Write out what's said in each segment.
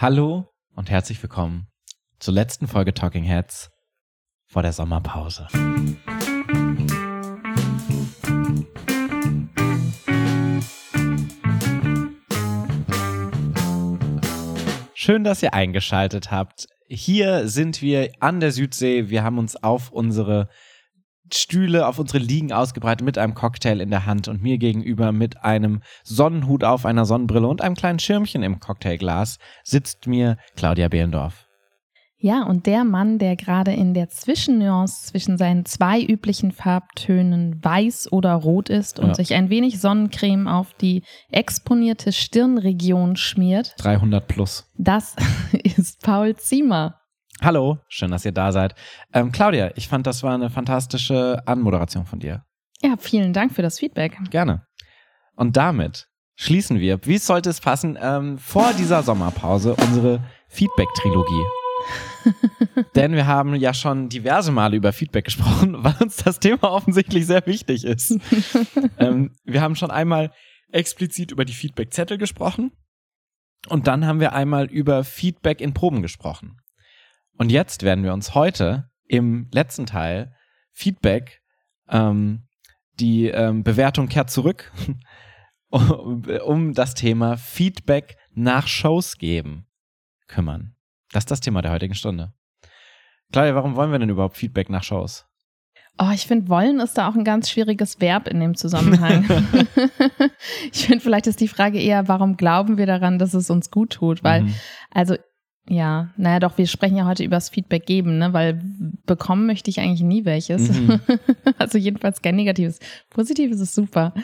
Hallo und herzlich willkommen zur letzten Folge Talking Heads vor der Sommerpause. Schön, dass ihr eingeschaltet habt. Hier sind wir an der Südsee. Wir haben uns auf unsere Stühle auf unsere Liegen ausgebreitet mit einem Cocktail in der Hand und mir gegenüber mit einem Sonnenhut auf einer Sonnenbrille und einem kleinen Schirmchen im Cocktailglas sitzt mir Claudia Behlendorf. Ja, und der Mann, der gerade in der Zwischennuance zwischen seinen zwei üblichen Farbtönen weiß oder rot ist und ja. sich ein wenig Sonnencreme auf die exponierte Stirnregion schmiert. 300 plus. Das ist Paul Ziemer. Hallo, schön, dass ihr da seid. Ähm, Claudia, ich fand, das war eine fantastische Anmoderation von dir. Ja, vielen Dank für das Feedback. Gerne. Und damit schließen wir, wie sollte es passen, ähm, vor dieser Sommerpause unsere Feedback-Trilogie. Denn wir haben ja schon diverse Male über Feedback gesprochen, weil uns das Thema offensichtlich sehr wichtig ist. ähm, wir haben schon einmal explizit über die Feedback-Zettel gesprochen und dann haben wir einmal über Feedback in Proben gesprochen. Und jetzt werden wir uns heute im letzten Teil Feedback, ähm, die ähm, Bewertung kehrt zurück, um, um das Thema Feedback nach Shows geben kümmern. Das ist das Thema der heutigen Stunde. Claudia, warum wollen wir denn überhaupt Feedback nach Shows? Oh, ich finde, wollen ist da auch ein ganz schwieriges Verb in dem Zusammenhang. ich finde, vielleicht ist die Frage eher, warum glauben wir daran, dass es uns gut tut? Weil, mhm. also ja, naja, doch, wir sprechen ja heute über das Feedback geben, ne? weil bekommen möchte ich eigentlich nie welches. Mhm. also jedenfalls kein negatives. Positives ist super.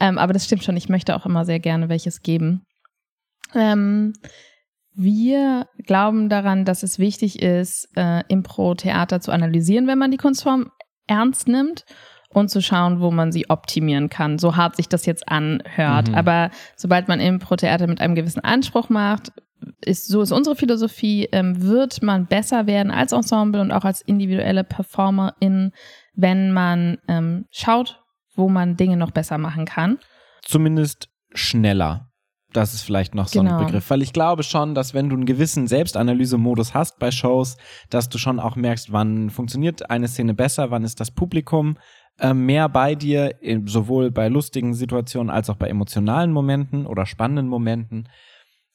Ähm, aber das stimmt schon, ich möchte auch immer sehr gerne welches geben. Ähm, wir glauben daran, dass es wichtig ist, äh, Impro-Theater zu analysieren, wenn man die Kunstform ernst nimmt und zu schauen, wo man sie optimieren kann, so hart sich das jetzt anhört. Mhm. Aber sobald man Impro-Theater mit einem gewissen Anspruch macht, ist, so ist unsere Philosophie, ähm, wird man besser werden als Ensemble und auch als individuelle Performerin, wenn man ähm, schaut, wo man Dinge noch besser machen kann. Zumindest schneller. Das ist vielleicht noch so genau. ein Begriff, weil ich glaube schon, dass wenn du einen gewissen Selbstanalysemodus hast bei Shows, dass du schon auch merkst, wann funktioniert eine Szene besser, wann ist das Publikum äh, mehr bei dir, sowohl bei lustigen Situationen als auch bei emotionalen Momenten oder spannenden Momenten.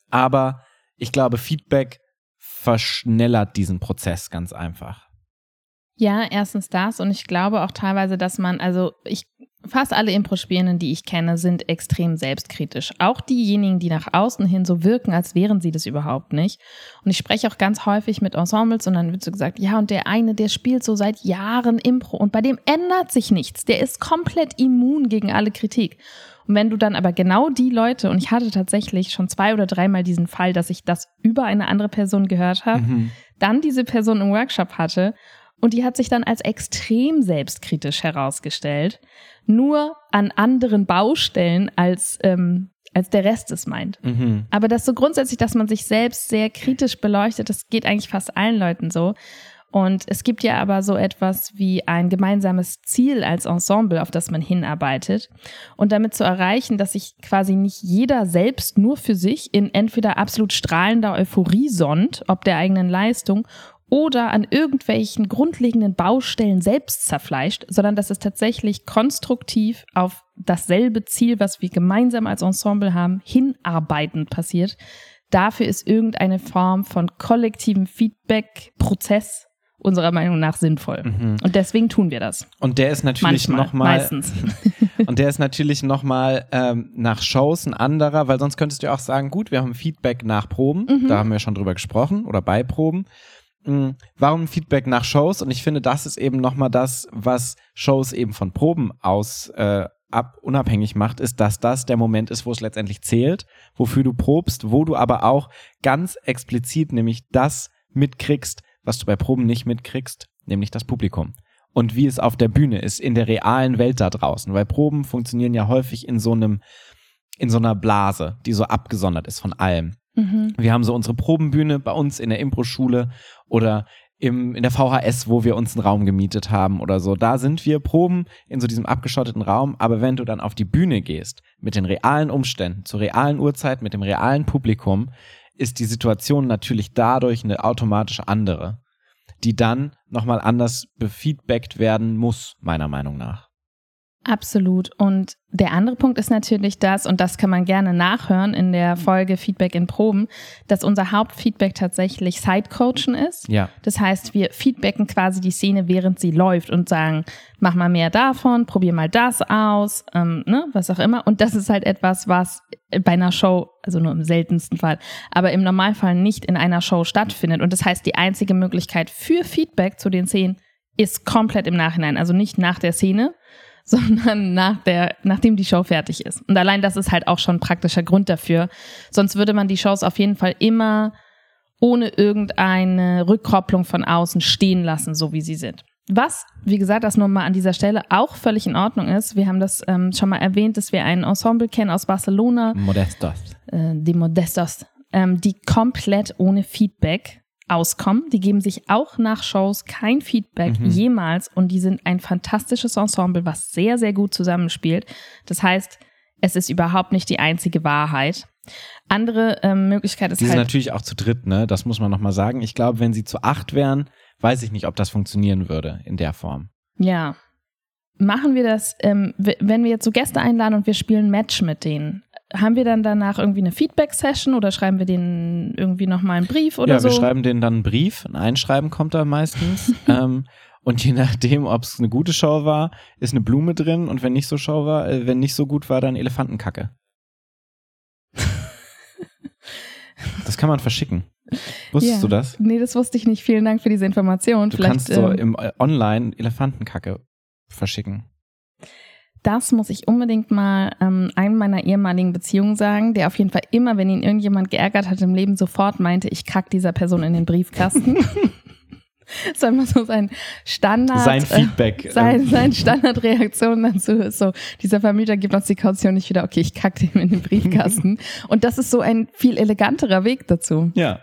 Aber ich glaube, Feedback verschnellert diesen Prozess ganz einfach. Ja, erstens das und ich glaube auch teilweise, dass man, also ich Fast alle Impro-Spielenden, die ich kenne, sind extrem selbstkritisch. Auch diejenigen, die nach außen hin so wirken, als wären sie das überhaupt nicht. Und ich spreche auch ganz häufig mit Ensembles und dann wird so gesagt, ja, und der eine, der spielt so seit Jahren Impro und bei dem ändert sich nichts. Der ist komplett immun gegen alle Kritik. Und wenn du dann aber genau die Leute, und ich hatte tatsächlich schon zwei oder dreimal diesen Fall, dass ich das über eine andere Person gehört habe, mhm. dann diese Person im Workshop hatte und die hat sich dann als extrem selbstkritisch herausgestellt, nur an anderen Baustellen als, ähm, als der Rest es meint. Mhm. Aber das so grundsätzlich, dass man sich selbst sehr kritisch beleuchtet, das geht eigentlich fast allen Leuten so. Und es gibt ja aber so etwas wie ein gemeinsames Ziel als Ensemble, auf das man hinarbeitet. Und damit zu erreichen, dass sich quasi nicht jeder selbst nur für sich in entweder absolut strahlender Euphorie sonnt, ob der eigenen Leistung, oder an irgendwelchen grundlegenden Baustellen selbst zerfleischt, sondern dass es tatsächlich konstruktiv auf dasselbe Ziel, was wir gemeinsam als Ensemble haben, hinarbeitend passiert. Dafür ist irgendeine Form von kollektivem Feedback-Prozess unserer Meinung nach sinnvoll. Mhm. Und deswegen tun wir das. Und der ist natürlich nochmal. Meistens. und der ist natürlich nochmal ähm, nach Shows ein anderer, weil sonst könntest du auch sagen, gut, wir haben Feedback nach Proben, mhm. da haben wir schon drüber gesprochen, oder bei Proben. Hm, warum Feedback nach Shows? Und ich finde, das ist eben nochmal das, was Shows eben von Proben aus äh, ab unabhängig macht, ist, dass das der Moment ist, wo es letztendlich zählt, wofür du probst, wo du aber auch ganz explizit nämlich das mitkriegst, was du bei Proben nicht mitkriegst, nämlich das Publikum. Und wie es auf der Bühne ist, in der realen Welt da draußen. Weil Proben funktionieren ja häufig in so einem, in so einer Blase, die so abgesondert ist von allem. Mhm. Wir haben so unsere Probenbühne bei uns in der Impro-Schule oder im, in der VHS, wo wir uns einen Raum gemietet haben oder so. Da sind wir Proben in so diesem abgeschotteten Raum. Aber wenn du dann auf die Bühne gehst, mit den realen Umständen, zur realen Uhrzeit, mit dem realen Publikum, ist die Situation natürlich dadurch eine automatisch andere, die dann nochmal anders befeedbackt werden muss, meiner Meinung nach. Absolut. Und der andere Punkt ist natürlich das, und das kann man gerne nachhören in der Folge Feedback in Proben, dass unser Hauptfeedback tatsächlich Sidecoachen ist. Ja. Das heißt, wir feedbacken quasi die Szene, während sie läuft und sagen, mach mal mehr davon, probier mal das aus, ähm, ne, was auch immer. Und das ist halt etwas, was bei einer Show, also nur im seltensten Fall, aber im Normalfall nicht in einer Show stattfindet. Und das heißt, die einzige Möglichkeit für Feedback zu den Szenen ist komplett im Nachhinein, also nicht nach der Szene, sondern nach der, nachdem die Show fertig ist. Und allein das ist halt auch schon ein praktischer Grund dafür. Sonst würde man die Shows auf jeden Fall immer ohne irgendeine Rückkopplung von außen stehen lassen, so wie sie sind. Was, wie gesagt, das nur mal an dieser Stelle auch völlig in Ordnung ist. Wir haben das ähm, schon mal erwähnt, dass wir ein Ensemble kennen aus Barcelona. Modestos. Äh, die Modestos. Ähm, die komplett ohne Feedback auskommen. Die geben sich auch nach Shows kein Feedback Mhm. jemals und die sind ein fantastisches Ensemble, was sehr, sehr gut zusammenspielt. Das heißt, es ist überhaupt nicht die einzige Wahrheit. Andere ähm, Möglichkeit ist Die sind halt, natürlich auch zu dritt, ne? Das muss man nochmal sagen. Ich glaube, wenn sie zu acht wären, weiß ich nicht, ob das funktionieren würde in der Form. ja, machen wir das, ähm, wenn wir jetzt so Gäste einladen und wir spielen ein Match mit denen, haben wir dann danach irgendwie eine Feedback-Session oder schreiben wir denen irgendwie nochmal einen Brief oder ja, so? wir schreiben denen dann einen Brief, ein Einschreiben kommt da meistens. ähm, und je nachdem, ob es eine gute Show war, ist eine Blume drin und wenn nicht so Show war, äh, wenn nicht so gut war, dann Elefantenkacke. Das kann man verschicken. Wusstest Ja. du das? Nee, das wusste ich nicht. Vielen Dank für diese Information. Du Vielleicht, kannst so ähm, im äh, Online Elefantenkacke verschicken. Das muss ich unbedingt mal ähm, einem meiner ehemaligen Beziehungen sagen, der auf jeden Fall immer, wenn ihn irgendjemand geärgert hat im Leben, sofort meinte, ich kack dieser Person in den Briefkasten. das war immer so sein Standard. Sein äh, Feedback. Sein, ähm, sein Standardreaktion dazu ist so, dieser Vermieter gibt uns die Kaution nicht wieder, okay, ich kack dem in den Briefkasten. Und das ist so ein viel eleganterer Weg dazu. ja.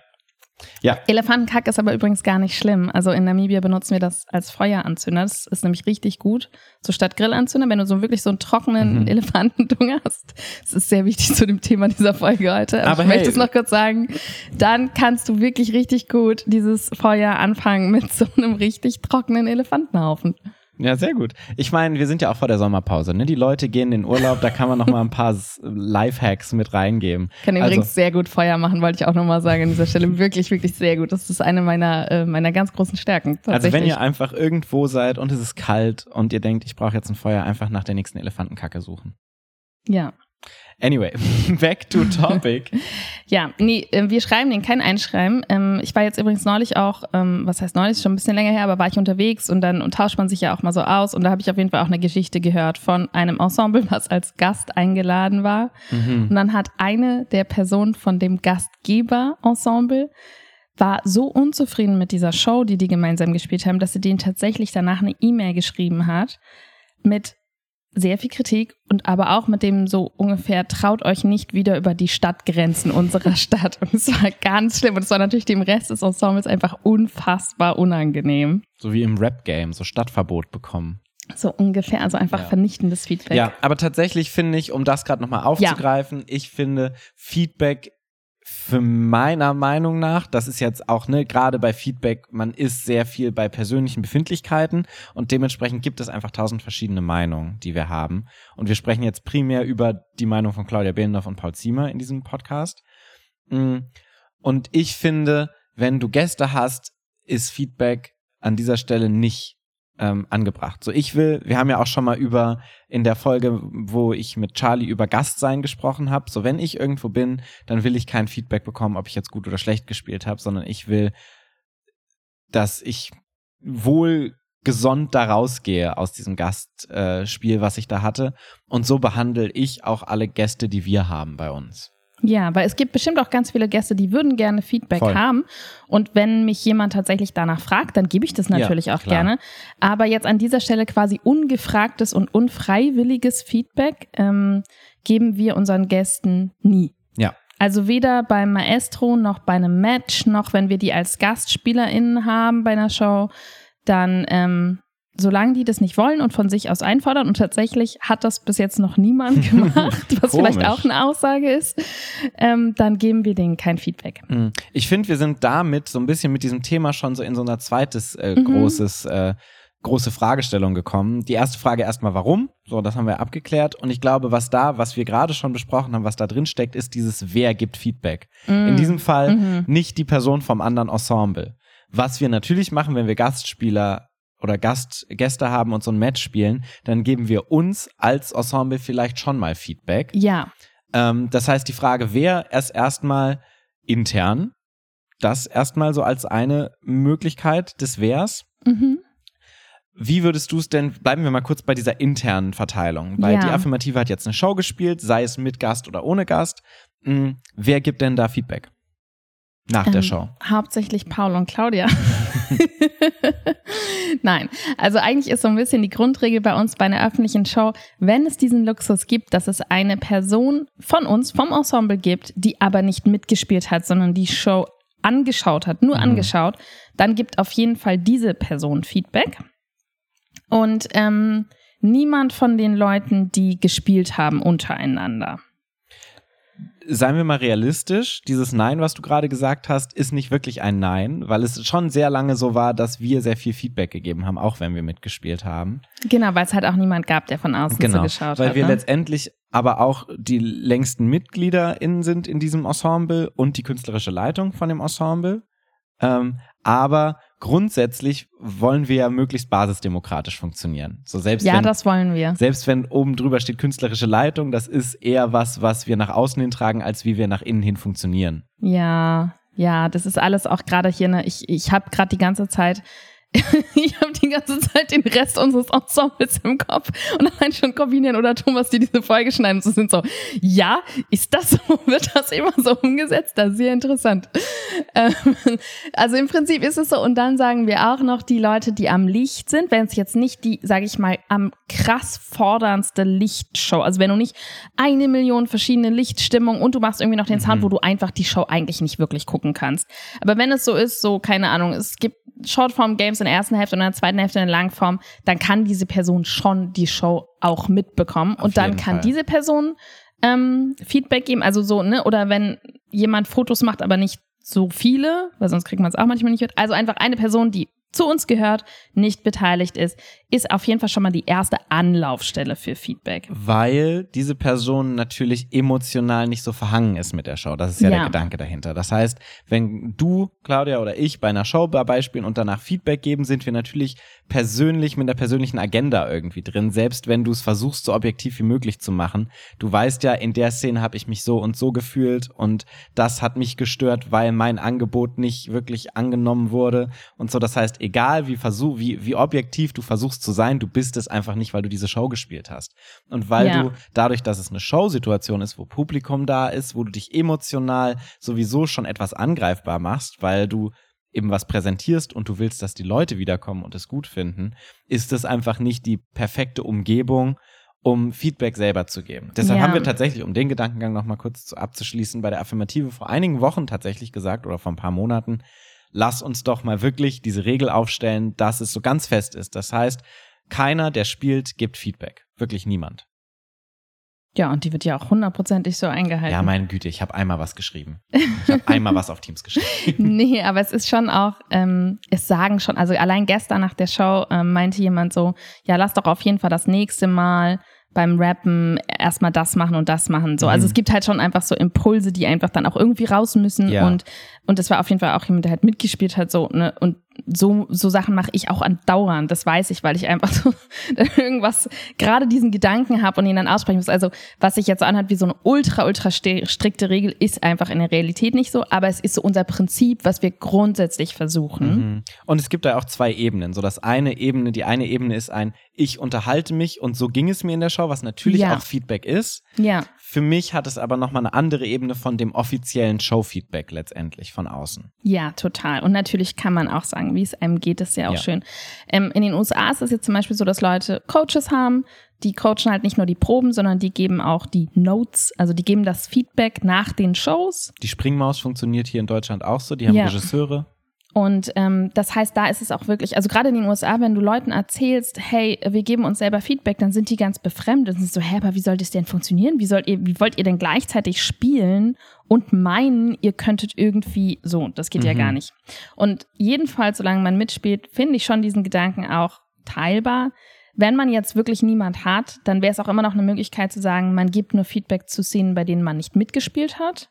Ja, Elefantenkack ist aber übrigens gar nicht schlimm. Also in Namibia benutzen wir das als Feueranzünder. Das ist nämlich richtig gut. So statt Grillanzünder, wenn du so wirklich so einen trockenen Mhm. Elefantendung hast. Das ist sehr wichtig zu dem Thema dieser Folge heute. Aber, Aber ich hey. möchte es noch kurz sagen. Dann kannst du wirklich richtig gut dieses Feuer anfangen mit so einem richtig trockenen Elefantenhaufen. Ja, sehr gut. Ich meine, wir sind ja auch vor der Sommerpause. Ne? Die Leute gehen in den Urlaub, da kann man noch mal ein paar Lifehacks mit reingeben. Kann Also- übrigens sehr gut Feuer machen, wollte ich auch nochmal sagen an dieser Stelle. Wirklich, wirklich sehr gut. Das ist eine meiner, äh, meiner ganz großen Stärken. Also wenn ihr einfach irgendwo seid und es ist kalt und ihr denkt, ich brauche jetzt ein Feuer, einfach nach der nächsten Elefantenkacke suchen. Ja. Anyway, back to topic. Ja, nee, äh, wir schreiben den kein Einschreiben. Ähm, ich war jetzt übrigens neulich auch, ähm, was heißt neulich, schon ein bisschen länger her, aber war ich unterwegs und dann und tauscht man sich ja auch mal so aus und da habe ich auf jeden Fall auch eine Geschichte gehört von einem Ensemble, was als Gast eingeladen war. mhm. Und dann hat eine der Personen von dem Gastgeber-Ensemble war so unzufrieden mit dieser Show, die die gemeinsam gespielt haben, dass sie denen tatsächlich danach eine E-Mail geschrieben hat mit sehr viel Kritik und aber auch mit dem so ungefähr, traut euch nicht wieder über die Stadtgrenzen unserer Stadt. Und es war ganz schlimm. Und es war natürlich dem Rest des Ensembles einfach unfassbar unangenehm. So wie im Rap-Game, so Stadtverbot bekommen. So ungefähr, also einfach Ja. vernichtendes Feedback. Ja, aber tatsächlich finde ich, um das gerade nochmal aufzugreifen, ich finde Feedback für meiner Meinung nach, das ist jetzt auch, ne, gerade bei Feedback, man ist sehr viel bei persönlichen Befindlichkeiten und dementsprechend gibt es einfach tausend verschiedene Meinungen, die wir haben. Und wir sprechen jetzt primär über die Meinung von Claudia Behlendorf und Paul Ziemer in diesem Podcast. Mm. Und ich finde, wenn du Gäste hast, ist Feedback an dieser Stelle nicht ähm, angebracht. So, ich will, wir haben ja auch schon mal über in der Folge, wo ich mit Charlie über Gastsein gesprochen habe. So, wenn ich irgendwo bin, dann will ich kein Feedback bekommen, ob ich jetzt gut oder schlecht gespielt habe, sondern ich will, dass ich wohl gesund da rausgehe aus diesem Gastspiel, äh, was ich da hatte. Und so behandle ich auch alle Gäste, die wir haben bei uns. Ja, weil es gibt bestimmt auch ganz viele Gäste, die würden gerne Feedback Voll. haben. Und wenn mich jemand tatsächlich danach fragt, dann gebe ich das natürlich auch klar. gerne. Aber jetzt an dieser Stelle quasi ungefragtes und unfreiwilliges Feedback ähm, geben wir unseren Gästen nie. Ja. Also weder beim Maestro noch bei einem Match, noch wenn wir die als GastspielerInnen haben bei einer Show, dann ähm, solange die das nicht wollen und von sich aus einfordern, und tatsächlich hat das bis jetzt noch niemand gemacht, was vielleicht auch eine Aussage ist, ähm, dann geben wir denen kein Feedback. Hm. Ich finde, wir sind damit so ein bisschen mit diesem Thema schon so in so ein zweites äh, mhm. großes äh, große Fragestellung gekommen. Die erste Frage erstmal, warum? So, das haben wir abgeklärt. Und ich glaube, was da, was wir gerade schon besprochen haben, was da drin steckt, ist dieses, wer gibt Feedback. Mm. In diesem Fall mhm. nicht die Person vom anderen Ensemble. Was wir natürlich machen, wenn wir Gastspieler oder Gast, Gäste haben und so ein Match spielen, dann geben wir uns als Ensemble vielleicht schon mal Feedback. Ja. Ähm, das heißt, die Frage, wer erst erstmal intern, das erstmal so als eine Möglichkeit des Wers. Mhm. Wie würdest du es denn, bleiben wir mal kurz bei dieser internen Verteilung, weil ja. die Affirmative hat jetzt eine Show gespielt, sei es mit Gast oder ohne Gast. Hm, wer gibt denn da Feedback? Nach ähm, der Show. Hauptsächlich Paul und Claudia. Nein, also eigentlich ist so ein bisschen die Grundregel bei uns bei einer öffentlichen Show, wenn es diesen Luxus gibt, dass es eine Person von uns, vom Ensemble gibt, die aber nicht mitgespielt hat, sondern die Show angeschaut hat, nur mhm. angeschaut, dann gibt auf jeden Fall diese Person Feedback. Und ähm, niemand von den Leuten, die gespielt haben, untereinander. Seien wir mal realistisch, dieses Nein, was du gerade gesagt hast, ist nicht wirklich ein Nein, weil es schon sehr lange so war, dass wir sehr viel Feedback gegeben haben, auch wenn wir mitgespielt haben. Genau, weil es halt auch niemand gab, der von außen genau, zugeschaut weil hat. Weil wir ne? letztendlich aber auch die längsten MitgliederInnen sind in diesem Ensemble und die künstlerische Leitung von dem Ensemble. Ähm, aber grundsätzlich wollen wir ja möglichst basisdemokratisch funktionieren. So selbst ja, wenn, das wollen wir. Selbst wenn oben drüber steht künstlerische Leitung, das ist eher was, was wir nach außen hin tragen, als wie wir nach innen hin funktionieren. Ja, ja, das ist alles auch gerade hier. Ne, ich ich habe gerade die ganze Zeit ich habe die ganze Zeit den Rest unseres Ensembles im Kopf und allein schon Corbinian oder Thomas, die diese Folge schneiden, so sind so, ja, ist das so, wird das immer so umgesetzt? Das ist sehr interessant. Ähm, also im Prinzip ist es so und dann sagen wir auch noch die Leute, die am Licht sind, wenn es jetzt nicht die, sage ich mal, am krass forderndste Lichtshow, also wenn du nicht eine Million verschiedene Lichtstimmungen und du machst irgendwie noch den Sound, mhm. wo du einfach die Show eigentlich nicht wirklich gucken kannst. Aber wenn es so ist, so keine Ahnung, es gibt Shortform-Games in der ersten Hälfte und in der zweiten Hälfte in der Langform, dann kann diese Person schon die Show auch mitbekommen. Auf und dann kann Fall. diese Person ähm, Feedback geben. Also so, ne? Oder wenn jemand Fotos macht, aber nicht so viele, weil sonst kriegt man es auch manchmal nicht mit. Also einfach eine Person, die zu uns gehört, nicht beteiligt ist, ist auf jeden Fall schon mal die erste Anlaufstelle für Feedback. Weil diese Person natürlich emotional nicht so verhangen ist mit der Show. Das ist ja, ja. der Gedanke dahinter. Das heißt, wenn du, Claudia oder ich bei einer Show beispielen und danach Feedback geben, sind wir natürlich persönlich mit einer persönlichen Agenda irgendwie drin, selbst wenn du es versuchst, so objektiv wie möglich zu machen. Du weißt ja, in der Szene habe ich mich so und so gefühlt und das hat mich gestört, weil mein Angebot nicht wirklich angenommen wurde und so. Das heißt, egal wie versuch, wie, wie objektiv du versuchst zu sein, du bist es einfach nicht, weil du diese Show gespielt hast. Und weil ja. du dadurch, dass es eine Showsituation ist, wo Publikum da ist, wo du dich emotional sowieso schon etwas angreifbar machst, weil du eben was präsentierst und du willst, dass die Leute wiederkommen und es gut finden, ist es einfach nicht die perfekte Umgebung, um Feedback selber zu geben. Deshalb ja. haben wir tatsächlich, um den Gedankengang nochmal kurz abzuschließen, bei der Affirmative vor einigen Wochen tatsächlich gesagt oder vor ein paar Monaten, lass uns doch mal wirklich diese Regel aufstellen, dass es so ganz fest ist. Das heißt, keiner, der spielt, gibt Feedback. Wirklich niemand. Ja, und die wird ja auch hundertprozentig so eingehalten. Ja, meine Güte, ich habe einmal was geschrieben. Ich habe einmal was auf Teams geschrieben. nee, aber es ist schon auch, ähm, es sagen schon, also allein gestern nach der Show ähm, meinte jemand so, ja, lass doch auf jeden Fall das nächste Mal beim Rappen erstmal das machen und das machen. So. Also mhm. es gibt halt schon einfach so Impulse, die einfach dann auch irgendwie raus müssen. Ja. Und, und das war auf jeden Fall auch jemand, der halt mitgespielt hat, so, ne, und so, so Sachen mache ich auch andauernd. Das weiß ich, weil ich einfach so irgendwas, gerade diesen Gedanken habe und ihn dann aussprechen muss. Also, was sich jetzt so anhört wie so eine ultra, ultra strikte Regel, ist einfach in der Realität nicht so. Aber es ist so unser Prinzip, was wir grundsätzlich versuchen. Mhm. Und es gibt da auch zwei Ebenen. So, das eine Ebene, die eine Ebene ist ein, ich unterhalte mich und so ging es mir in der Show, was natürlich ja. auch Feedback ist. Ja. Für mich hat es aber nochmal eine andere Ebene von dem offiziellen Show-Feedback letztendlich von außen. Ja, total. Und natürlich kann man auch sagen, wie es einem geht, ist ja auch ja. schön. Ähm, in den USA ist es jetzt zum Beispiel so, dass Leute Coaches haben, die coachen halt nicht nur die Proben, sondern die geben auch die Notes, also die geben das Feedback nach den Shows. Die Springmaus funktioniert hier in Deutschland auch so, die haben ja. Regisseure. Und ähm, das heißt, da ist es auch wirklich, also gerade in den USA, wenn du Leuten erzählst, hey, wir geben uns selber Feedback, dann sind die ganz befremdet und sind so, hä, aber wie soll das denn funktionieren? Wie sollt ihr, wie wollt ihr denn gleichzeitig spielen und meinen, ihr könntet irgendwie so? Das geht mhm. ja gar nicht. Und jedenfalls, solange man mitspielt, finde ich schon diesen Gedanken auch teilbar. Wenn man jetzt wirklich niemand hat, dann wäre es auch immer noch eine Möglichkeit zu sagen, man gibt nur Feedback zu Szenen, bei denen man nicht mitgespielt hat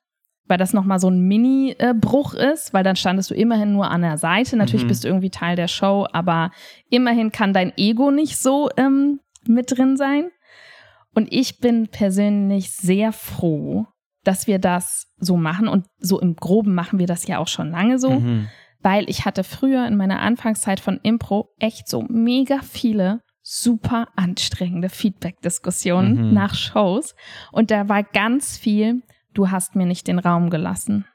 weil das nochmal so ein Mini-Bruch ist, weil dann standest du immerhin nur an der Seite. Natürlich mhm. bist du irgendwie Teil der Show, aber immerhin kann dein Ego nicht so ähm, mit drin sein. Und ich bin persönlich sehr froh, dass wir das so machen. Und so im Groben machen wir das ja auch schon lange so, mhm. weil ich hatte früher in meiner Anfangszeit von Impro echt so mega viele super anstrengende Feedback-Diskussionen mhm. nach Shows. Und da war ganz viel, du hast mir nicht den Raum gelassen.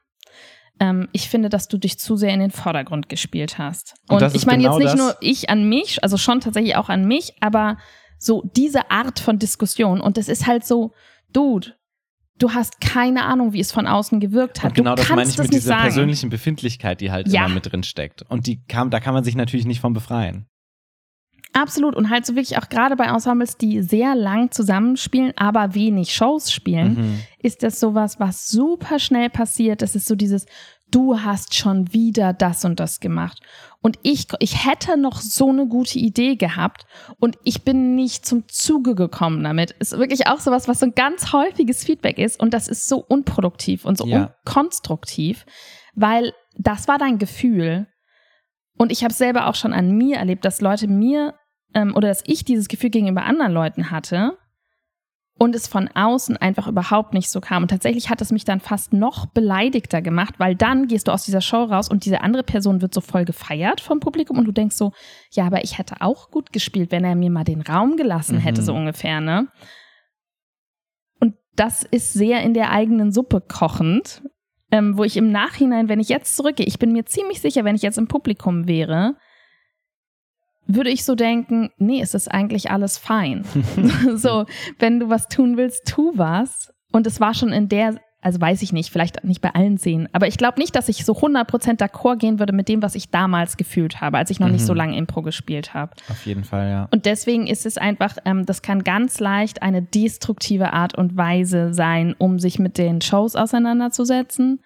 Ähm, ich finde, dass du dich zu sehr in den Vordergrund gespielt hast. Und, Und ich meine genau jetzt nicht nur ich an mich, also schon tatsächlich auch an mich, aber so diese Art von Diskussion. Und das ist halt so, Dude, du hast keine Ahnung, wie es von außen gewirkt hat. Und genau du das meine ich mit dieser sagen. persönlichen Befindlichkeit, die halt ja. immer mit drin steckt. Und die kam, da kann man sich natürlich nicht von befreien. Absolut. Und halt so wirklich auch gerade bei Ensembles, die sehr lang zusammenspielen, aber wenig Shows spielen, mhm. ist das sowas, was super schnell passiert. Das ist so dieses, du hast schon wieder das und das gemacht. Und ich, ich hätte noch so eine gute Idee gehabt und ich bin nicht zum Zuge gekommen damit. Ist wirklich auch sowas, was so ein ganz häufiges Feedback ist und das ist so unproduktiv und so ja. unkonstruktiv, weil das war dein Gefühl. Und ich habe selber auch schon an mir erlebt, dass Leute mir ähm, oder dass ich dieses Gefühl gegenüber anderen Leuten hatte und es von außen einfach überhaupt nicht so kam. Und tatsächlich hat es mich dann fast noch beleidigter gemacht, weil dann gehst du aus dieser Show raus und diese andere Person wird so voll gefeiert vom Publikum und du denkst so, ja, aber ich hätte auch gut gespielt, wenn er mir mal den Raum gelassen hätte, mhm. so ungefähr, ne? Und das ist sehr in der eigenen Suppe kochend, ähm, wo ich im Nachhinein, wenn ich jetzt zurückgehe, ich bin mir ziemlich sicher, wenn ich jetzt im Publikum wäre, würde ich so denken, nee, es ist eigentlich alles fein. so, wenn du was tun willst, tu was. Und es war schon in der, also weiß ich nicht, vielleicht nicht bei allen Szenen, aber ich glaube nicht, dass ich so 100% d'accord gehen würde mit dem, was ich damals gefühlt habe, als ich noch mhm. nicht so mhm. lange Impro gespielt habe. Auf jeden Fall, ja. Und deswegen ist es einfach, ähm, das kann ganz leicht eine destruktive Art und Weise sein, um sich mit den Shows auseinanderzusetzen,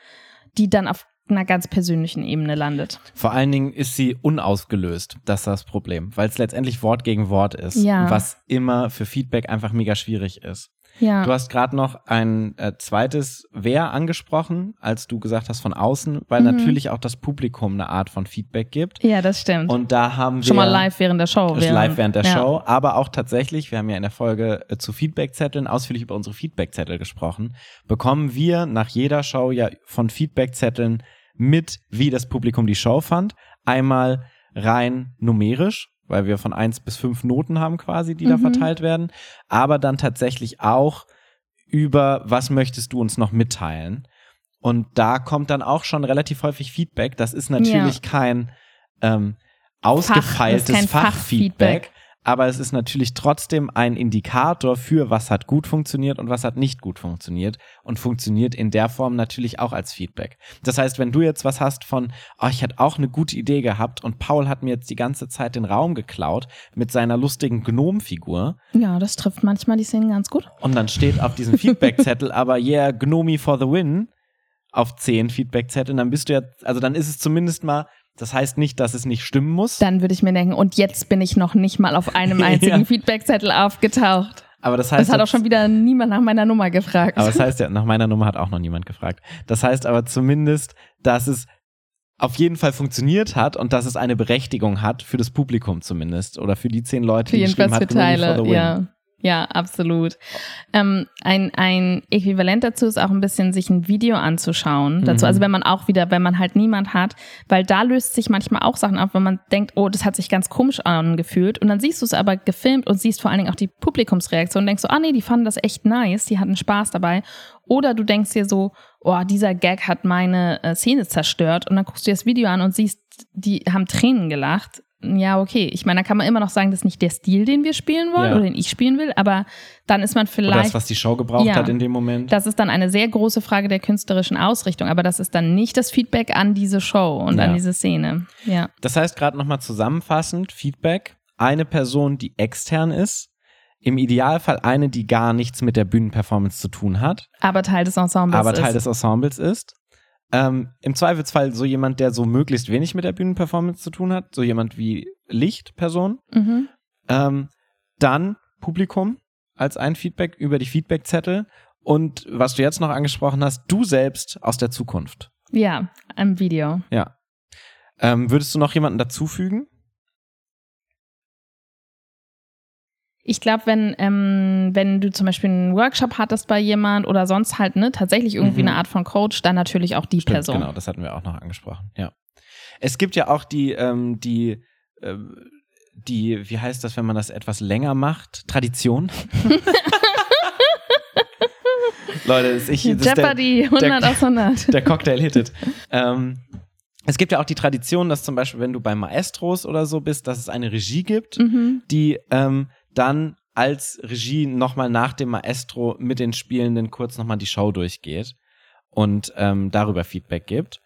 die dann auf einer ganz persönlichen Ebene landet. Vor allen Dingen ist sie unausgelöst. Das ist das Problem, weil es letztendlich Wort gegen Wort ist, ja. was immer für Feedback einfach mega schwierig ist. Ja. Du hast gerade noch ein äh, zweites Wer angesprochen, als du gesagt hast von außen, weil mhm. natürlich auch das Publikum eine Art von Feedback gibt. Ja, das stimmt. Und da haben wir schon mal live während der Show, während, live während der ja. Show, aber auch tatsächlich, wir haben ja in der Folge äh, zu Feedbackzetteln ausführlich über unsere Feedbackzettel gesprochen, bekommen wir nach jeder Show ja von Feedbackzetteln mit, wie das Publikum die Show fand. Einmal rein numerisch, weil wir von eins bis fünf Noten haben quasi, die mhm. da verteilt werden, aber dann tatsächlich auch über, was möchtest du uns noch mitteilen? Und da kommt dann auch schon relativ häufig Feedback. Das ist natürlich ja. kein ähm, ausgefeiltes Fach, Fachfeedback, aber es ist natürlich trotzdem ein Indikator für, was hat gut funktioniert und was hat nicht gut funktioniert und funktioniert in der Form natürlich auch als Feedback. Das heißt, wenn du jetzt was hast von, oh, ich hätte auch eine gute Idee gehabt und Paul hat mir jetzt die ganze Zeit den Raum geklaut mit seiner lustigen Gnomfigur. Ja, das trifft manchmal die Szenen ganz gut. Und dann steht auf diesem Feedbackzettel aber, yeah, Gnomi for the win auf zehn Feedbackzetteln, dann bist du ja, also dann ist es zumindest mal das heißt nicht, dass es nicht stimmen muss. Dann würde ich mir denken, und jetzt bin ich noch nicht mal auf einem einzigen ja. Feedbackzettel aufgetaucht. Aber das heißt. Das hat auch schon wieder niemand nach meiner Nummer gefragt. Aber das heißt ja, nach meiner Nummer hat auch noch niemand gefragt. Das heißt aber zumindest, dass es auf jeden Fall funktioniert hat und dass es eine Berechtigung hat für das Publikum zumindest oder für die zehn Leute, für die geschrieben hat, Teile, ja. Ja, absolut. Ähm, ein, ein Äquivalent dazu ist auch ein bisschen, sich ein Video anzuschauen. Dazu, mhm. also wenn man auch wieder, wenn man halt niemand hat, weil da löst sich manchmal auch Sachen auf, wenn man denkt, oh, das hat sich ganz komisch angefühlt. Und dann siehst du es aber gefilmt und siehst vor allen Dingen auch die Publikumsreaktion und denkst so, ah nee, die fanden das echt nice, die hatten Spaß dabei. Oder du denkst dir so, oh, dieser Gag hat meine äh, Szene zerstört. Und dann guckst du dir das Video an und siehst, die haben Tränen gelacht ja, okay. Ich meine, da kann man immer noch sagen, das ist nicht der Stil, den wir spielen wollen Ja. oder den ich spielen will, aber dann ist man Oder vielleicht. das, was die Show gebraucht Ja. hat in dem Moment. das ist dann eine sehr große Frage der künstlerischen Ausrichtung, aber das ist dann nicht das Feedback an diese Show und Ja. an diese Szene. Ja. Das heißt, gerade nochmal zusammenfassend, Feedback, eine Person, die extern ist, im Idealfall eine, die gar nichts mit der Bühnenperformance zu tun hat, Aber Teil des Ensembles aber Teil ist. des Ensembles ist. Ähm, Im Zweifelsfall so jemand, der so möglichst wenig mit der Bühnenperformance zu tun hat, so jemand wie Lichtperson. Mhm. Ähm, dann Publikum als ein Feedback über die Feedbackzettel. Und was du jetzt noch angesprochen hast, du selbst aus der Zukunft. Ja, im Video. Ja. Ähm, würdest du noch jemanden dazufügen? Ich glaube, wenn, ähm, wenn du zum Beispiel einen Workshop hattest bei jemand oder sonst halt ne, tatsächlich irgendwie Mhm. eine Art von Coach, dann natürlich auch die Stimmt, Person. Genau, das hatten wir auch noch angesprochen. Ja. Es gibt ja auch die, ähm, die, äh, die, wie heißt das, wenn man das etwas länger macht? Tradition. Leute, das ist, ich, das ist der, Jeopardy, 100 aus 100. der Cocktail hittet. ähm, es gibt ja auch die Tradition, dass zum Beispiel, wenn du bei Maestros oder so bist, dass es eine Regie gibt, Mhm. die ähm, dann als Regie nochmal nach dem Maestro mit den Spielenden kurz nochmal die Show durchgeht und ähm, darüber Feedback gibt.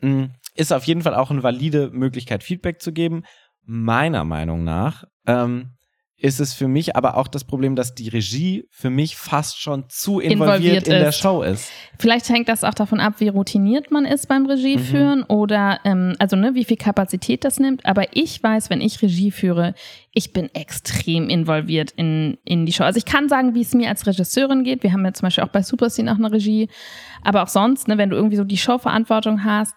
Mm, Ist auf jeden Fall auch eine valide Möglichkeit, Feedback zu geben. Meiner Meinung nach ähm, ist es für mich aber auch das Problem, dass die Regie für mich fast schon zu involviert, Involviert in der ist. Show ist. Vielleicht hängt das auch davon ab, wie routiniert man ist beim Regieführen oder ähm, also ne, wie viel Kapazität das nimmt. Aber ich weiß, wenn ich Regie führe, ich bin extrem involviert in, in die Show. Also ich kann sagen, wie es mir als Regisseurin geht. Wir haben ja zum Beispiel auch bei Superscene auch eine Regie. Aber auch sonst, ne, wenn du irgendwie so die Showverantwortung hast,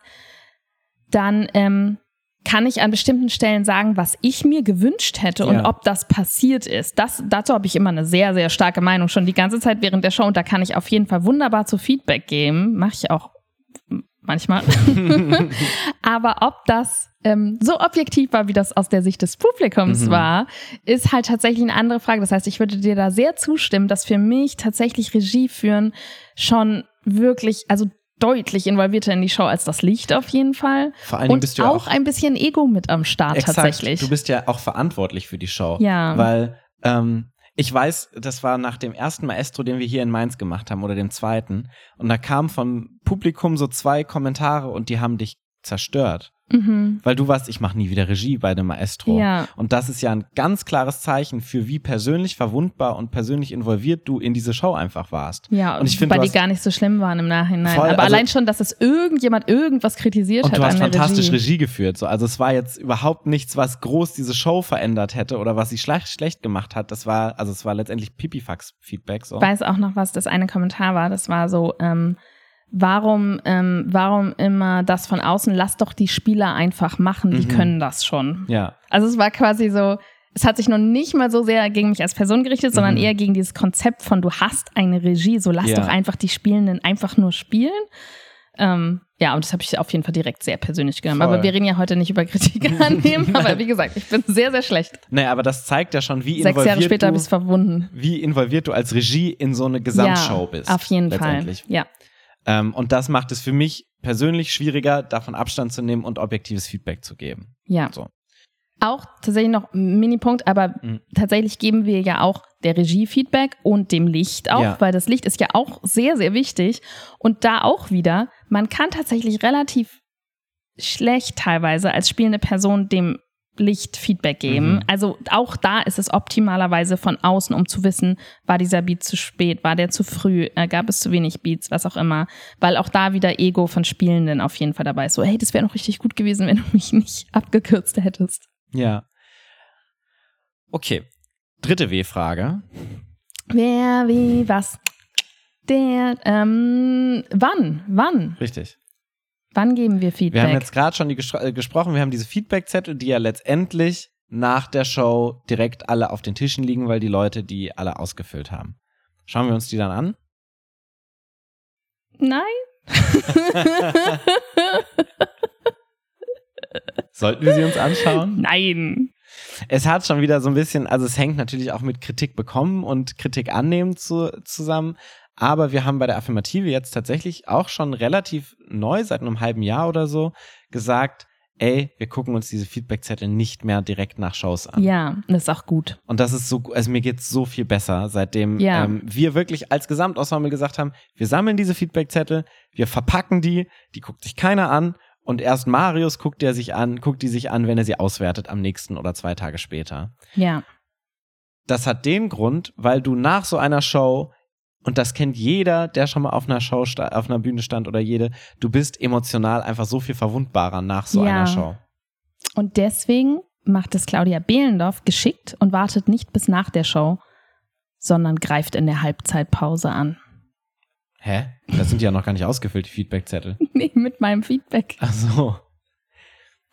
dann ähm, kann ich an bestimmten Stellen sagen, was ich mir gewünscht hätte und Ja. ob das passiert ist. Das, dazu habe ich immer eine sehr, sehr starke Meinung schon die ganze Zeit während der Show und da kann ich auf jeden Fall wunderbar zu Feedback geben. Mache ich auch manchmal. Aber ob das ähm, so objektiv war, wie das aus der Sicht des Publikums Mhm. war, ist halt tatsächlich eine andere Frage. Das heißt, ich würde dir da sehr zustimmen, dass für mich tatsächlich Regie führen schon wirklich, also deutlich involvierter in die Show als das Licht auf jeden Fall. Vor allen Dingen Und bist du ja auch, ein bisschen Ego mit am Start Exakt. tatsächlich. Du bist ja auch verantwortlich für die Show. Ja. Weil ähm, ich weiß, das war nach dem ersten Maestro, den wir hier in Mainz gemacht haben, oder dem zweiten. Und da kamen vom Publikum so zwei Kommentare und die haben dich zerstört. mhm. Weil du warst, ich mache nie wieder Regie bei dem Maestro. Ja. Und das ist ja ein ganz klares Zeichen für wie persönlich verwundbar und persönlich involviert du in diese Show einfach warst. Ja, Und ich finde, weil die gar nicht so schlimm waren im Nachhinein. Voll, Aber also- allein schon, dass es irgendjemand irgendwas kritisiert Und hat du hast an der fantastisch Regie. Regie. geführt. So. Also es war jetzt überhaupt nichts, was groß diese Show verändert hätte oder was sie schlecht, schlecht gemacht hat. Das war, also es war letztendlich Pipifax-Feedback. So. Ich weiß auch noch, was das eine Kommentar war. Das war so, ähm, warum, ähm, warum immer das von außen, lass doch die Spieler einfach machen, die Mhm. können das schon. Ja, Also es war quasi so, es hat sich noch nicht mal so sehr gegen mich als Person gerichtet, sondern Mhm. eher gegen dieses Konzept von, du hast eine Regie, so lass Ja. doch einfach die Spielenden einfach nur spielen. Ähm, ja, und das habe ich auf jeden Fall direkt sehr persönlich genommen. Voll. Aber wir reden ja heute nicht über Kritik annehmen. aber wie gesagt, ich bin sehr, sehr schlecht. naja, aber das zeigt ja schon, wie Sechs involviert, Jahre später du, verwunden. wie involviert du als Regie in so eine Gesamtshow ja, bist. Auf jeden Fall. Ja. Ähm, und das macht es für mich persönlich schwieriger, davon Abstand zu nehmen und objektives Feedback zu geben. Ja. So. Auch tatsächlich noch ein Minipunkt, aber Mhm. tatsächlich geben wir ja auch der Regie Feedback und dem Licht auch, Ja. weil das Licht ist ja auch sehr, sehr wichtig. Und da auch wieder, man kann tatsächlich relativ schlecht teilweise als spielende Person dem Licht Feedback geben. Mhm. Also auch da ist es optimalerweise von außen, um zu wissen, war dieser Beat zu spät, war der zu früh, äh, gab es zu wenig Beats, was auch immer. Weil auch da wieder Ego von Spielenden auf jeden Fall dabei ist. So, hey, das wäre noch richtig gut gewesen, wenn du mich nicht abgekürzt hättest. Ja. Okay. Dritte W-Frage. Wer, wie, was? Der, ähm, wann? Wann? Richtig. Wann geben wir Feedback? Wir haben jetzt gerade schon die gespro- äh, gesprochen, wir haben diese Feedbackzettel, die ja letztendlich nach der Show direkt alle auf den Tischen liegen, weil die Leute die alle ausgefüllt haben. Schauen wir uns die dann an? Nein? Sollten wir sie uns anschauen? Nein. Es hat schon wieder so ein bisschen, also es hängt natürlich auch mit Kritik bekommen und Kritik annehmen zu, zusammen. Aber wir haben bei der Affirmative jetzt tatsächlich auch schon relativ neu, seit einem halben Jahr oder so, gesagt, ey, wir gucken uns diese Feedbackzettel nicht mehr direkt nach Shows an. Ja, das ist auch gut. Und das ist so, also mir geht's so viel besser, seitdem Ja. ähm, wir wirklich als Gesamtensemble gesagt haben, wir sammeln diese Feedbackzettel, wir verpacken die, die guckt sich keiner an und erst Marius guckt der sich an, guckt die sich an, wenn er sie auswertet am nächsten oder zwei Tage später. Ja. Das hat den Grund, weil du nach so einer Show und das kennt jeder, der schon mal auf einer Show, auf einer Bühne stand oder jede, du bist emotional einfach so viel verwundbarer nach so Ja. einer Show. Und deswegen macht es Claudia Behlendorf geschickt und wartet nicht bis nach der Show, sondern greift in der Halbzeitpause an. Hä? Das sind ja noch gar nicht ausgefüllt, die Feedbackzettel. Nee, mit meinem Feedback. Ach so.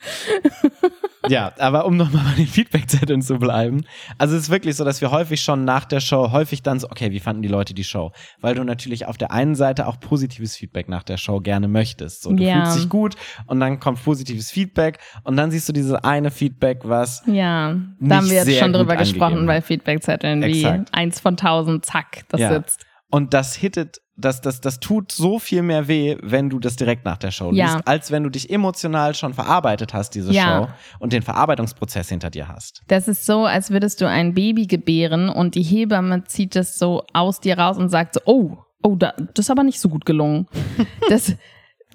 ja, aber um nochmal bei den Feedbackzetteln zu bleiben. Also es ist wirklich so, dass wir häufig schon nach der Show, häufig dann so, okay, wie fanden die Leute die Show? Weil du natürlich auf der einen Seite auch positives Feedback nach der Show gerne möchtest. So, du Ja. fühlst dich gut und dann kommt positives Feedback und dann siehst du diese eine Feedback, was Ja, da haben wir jetzt schon drüber gesprochen bei Feedbackzetteln, wie eins von tausend, zack, das Ja. sitzt. Und das hittet, das, das, das tut so viel mehr weh, wenn du das direkt nach der Show Ja. liest, als wenn du dich emotional schon verarbeitet hast, diese Ja. Show, und den Verarbeitungsprozess hinter dir hast. Das ist so, als würdest du ein Baby gebären und die Hebamme zieht es so aus dir raus und sagt so, oh, oh, da, das ist aber nicht so gut gelungen. Das,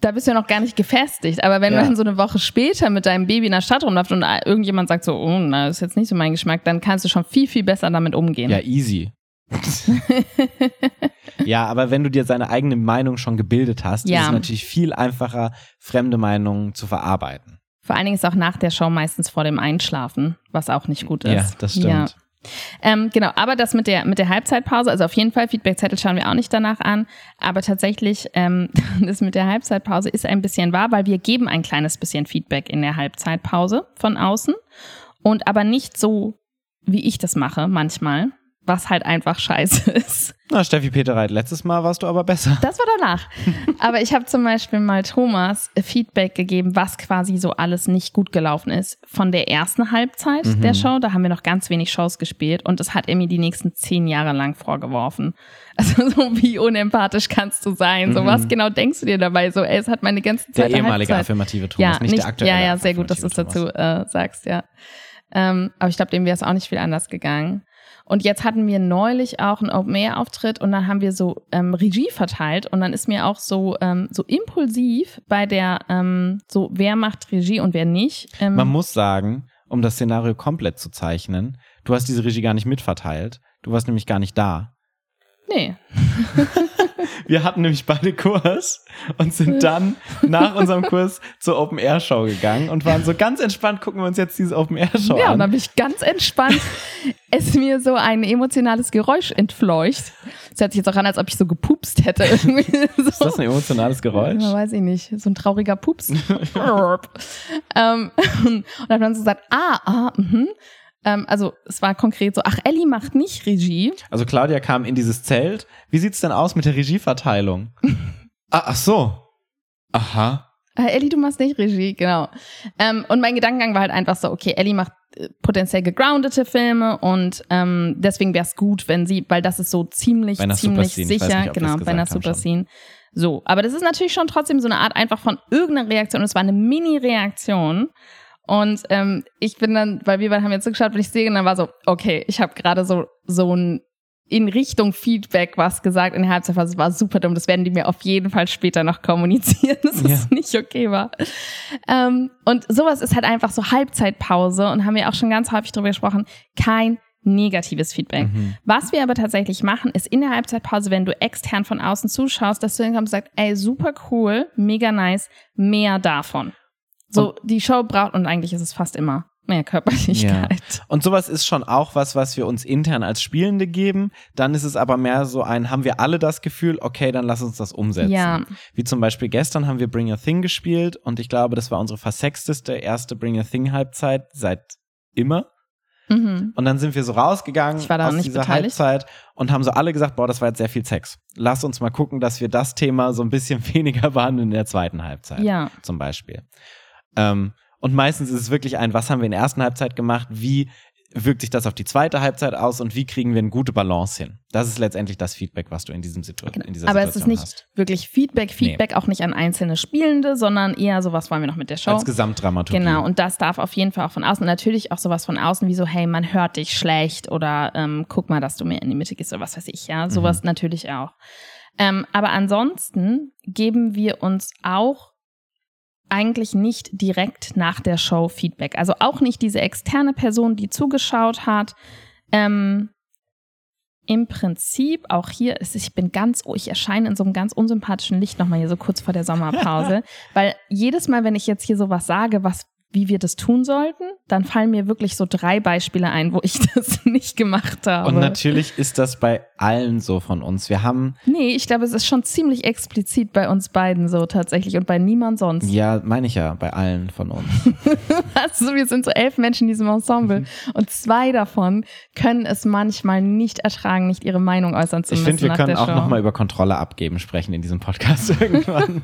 da bist du ja noch gar nicht gefestigt. Aber wenn Ja. du dann so eine Woche später mit deinem Baby in der Stadt rumläufst und irgendjemand sagt so, oh, na, das ist jetzt nicht so mein Geschmack, dann kannst du schon viel, viel besser damit umgehen. Ja, easy. ja, aber wenn du dir seine eigene Meinung schon gebildet hast, Ja. ist es natürlich viel einfacher, fremde Meinungen zu verarbeiten. Vor allen Dingen ist auch nach der Show meistens vor dem Einschlafen, was auch nicht gut ist. Ja, das stimmt. Ja. Ähm, genau, aber das mit der, mit der Halbzeitpause, also auf jeden Fall, Feedbackzettel schauen wir auch nicht danach an, aber tatsächlich, ähm, das mit der Halbzeitpause ist ein bisschen wahr, weil wir geben ein kleines bisschen Feedback in der Halbzeitpause von außen und aber nicht so, wie ich das mache manchmal, was halt einfach scheiße ist. Na, Steffi Peterreit, letztes Mal warst du aber besser. Das war danach. Aber ich habe zum Beispiel mal Thomas Feedback gegeben, was quasi so alles nicht gut gelaufen ist. Von der ersten Halbzeit Mhm. der Show, da haben wir noch ganz wenig Shows gespielt und das hat er mir die nächsten zehn Jahre lang vorgeworfen. Also so wie unempathisch kannst du sein? So Mhm. was genau denkst du dir dabei? So, ey, es hat meine ganze Der Zeit ehemalige Halbzeit. affirmative Thomas, ja, nicht, der aktuelle. Ja, ja, sehr gut, dass du es dazu äh, sagst, ja. Ähm, aber ich glaube, dem wäre es auch nicht viel anders gegangen. Und jetzt hatten wir neulich auch einen Open-Air-Auftritt und dann haben wir so ähm, Regie verteilt und dann ist mir auch so, ähm, so impulsiv bei der, ähm, so wer macht Regie und wer nicht. Ähm, Man muss sagen, um das Szenario komplett zu zeichnen, du hast diese Regie gar nicht mitverteilt. Du warst nämlich gar nicht da. nee. Wir hatten nämlich beide Kurs und sind dann nach unserem Kurs zur Open Air Show gegangen und waren so ganz entspannt, gucken wir uns jetzt diese Open Air Show Ja, und an. dann bin ich ganz entspannt, es mir so ein emotionales Geräusch entfleucht. Es hört sich jetzt auch an, als ob ich so gepupst hätte. So. Ist das ein emotionales Geräusch? Ja, weiß ich nicht. So ein trauriger Pups. ähm, und dann haben sie gesagt, ah, ah, mhm. Ähm, also es war konkret so, ach, Ellie macht nicht Regie. Also Claudia kam in dieses Zelt. Wie sieht's denn aus mit der Regieverteilung? ah, ach so. Aha. Äh, Ellie, du machst nicht Regie, genau. Ähm, und mein Gedankengang war halt einfach so, okay, Ellie macht äh, potenziell gegroundete Filme und ähm, deswegen wäre es gut, wenn sie, weil das ist so ziemlich, ziemlich sicher, nicht, genau, es bei einer Superscene. So, aber das ist natürlich schon trotzdem so eine Art einfach von irgendeiner Reaktion. Es war eine Mini-Reaktion. Und ähm, ich bin dann, weil wir beide haben jetzt so geschaut, weil ich sehe, und dann war so, okay, ich habe gerade so so ein in Richtung Feedback was gesagt in der Halbzeitphase. Das war super dumm. Das werden die mir auf jeden Fall später noch kommunizieren, dass Ja. es nicht okay war. Ähm, und sowas ist halt einfach so Halbzeitpause und haben wir auch schon ganz häufig drüber gesprochen. Kein negatives Feedback. Mhm. Was wir aber tatsächlich machen, ist in der Halbzeitpause, wenn du extern von außen zuschaust, dass du dann kommst und sagst, ey, super cool, mega nice, mehr davon. So, die Show braucht, und eigentlich ist es fast immer mehr Körperlichkeit. Und sowas ist schon auch was, was wir uns intern als Spielende geben. Dann ist es aber mehr so ein, haben wir alle das Gefühl, okay, dann lass uns das umsetzen. Ja. Wie zum Beispiel gestern haben wir Bring a Thing gespielt und ich glaube, das war unsere versexteste erste Bring a Thing Halbzeit seit immer. Mhm. Und dann sind wir so rausgegangen Ich war da aus nicht dieser beteiligt. Halbzeit und haben so alle gesagt, boah, das war jetzt sehr viel Sex. Lass uns mal gucken, dass wir das Thema so ein bisschen weniger behandeln in der zweiten Halbzeit. Ja. Zum Beispiel. Ähm, und meistens ist es wirklich ein, was haben wir in der ersten Halbzeit gemacht? Wie wirkt sich das auf die zweite Halbzeit aus und wie kriegen wir eine gute Balance hin? Das ist letztendlich das Feedback, was du in, diesem Situ Genau. in dieser Aber Situation es ist nicht hast. wirklich Feedback, Feedback auch nicht an einzelne Spielende, sondern eher so, was wollen wir noch mit der Show? Als Gesamtdramaturgie. Genau, und das darf auf jeden Fall auch von außen. Natürlich auch sowas von außen wie so, hey, man hört dich schlecht oder ähm, guck mal, dass du mehr in die Mitte gehst oder was weiß ich, ja. Sowas Mhm. natürlich auch. Ähm, aber ansonsten geben wir uns auch eigentlich nicht direkt nach der Show Feedback. Also auch nicht diese externe Person, die zugeschaut hat. Ähm, Im Prinzip auch hier ist, ich bin ganz, oh, ich erscheine in so einem ganz unsympathischen Licht nochmal hier so kurz vor der Sommerpause, weil jedes Mal, wenn ich jetzt hier sowas sage, was wie wir das tun sollten, dann fallen mir wirklich so drei Beispiele ein, wo ich das nicht gemacht habe. Und natürlich ist das bei allen so von uns. Wir haben, nee, ich glaube, es ist schon ziemlich explizit bei uns beiden so tatsächlich und bei niemand sonst. ja, meine ich ja, bei allen von uns. Also wir sind so elf Menschen in diesem Ensemble Mhm. und zwei davon können es manchmal nicht ertragen, nicht ihre Meinung äußern zu Ich müssen finde, wir können auch nochmal über Kontrolle abgeben sprechen in diesem Podcast irgendwann.